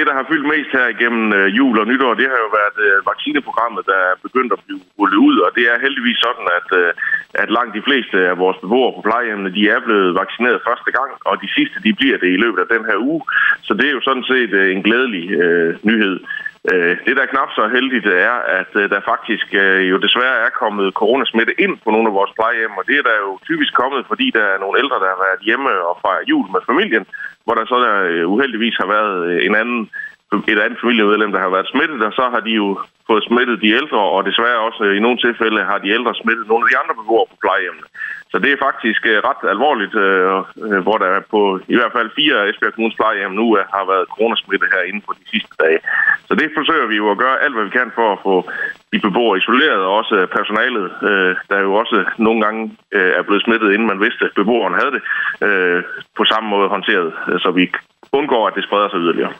det, der har fyldt mest her igennem øh, jul og nytår, det har jo været øh, vaccineprogrammet, der er begyndt at blive rullet ud, og det er heldigvis sådan, at, øh, at langt de fleste af vores beboere på plejehjemmene, de er blevet vaccineret første gang, og de sidste, de bliver det i løbet af den her uge. Så det er jo sådan set øh, en glædelig øh, nyhed. Øh, det, der er knap så heldigt, er, at øh, der faktisk øh, jo desværre er kommet coronasmitte ind på nogle af vores plejehjem, og det er der jo typisk kommet, fordi der er nogle ældre, der har været hjemme og fejret jul med familien, hvor der så der uheldigvis har været en anden, et andet familiemedlem, der har været smittet, og så har de jo fået smittet de ældre, og desværre også i nogle tilfælde har de ældre smittet nogle af de andre beboere på plejehjemmene. Så det er faktisk øh, ret alvorligt, øh, øh, hvor der på i hvert fald fire Esbjerg Kommunes plejehjem nu har været coronasmitte her inden for de sidste dage. Så det forsøger vi jo at gøre alt, hvad vi kan for at få de beboere isoleret, og også personalet, der jo også nogle gange er blevet smittet, inden man vidste, at beboeren havde det, på samme måde håndteret, så vi undgår, at det spreder sig yderligere.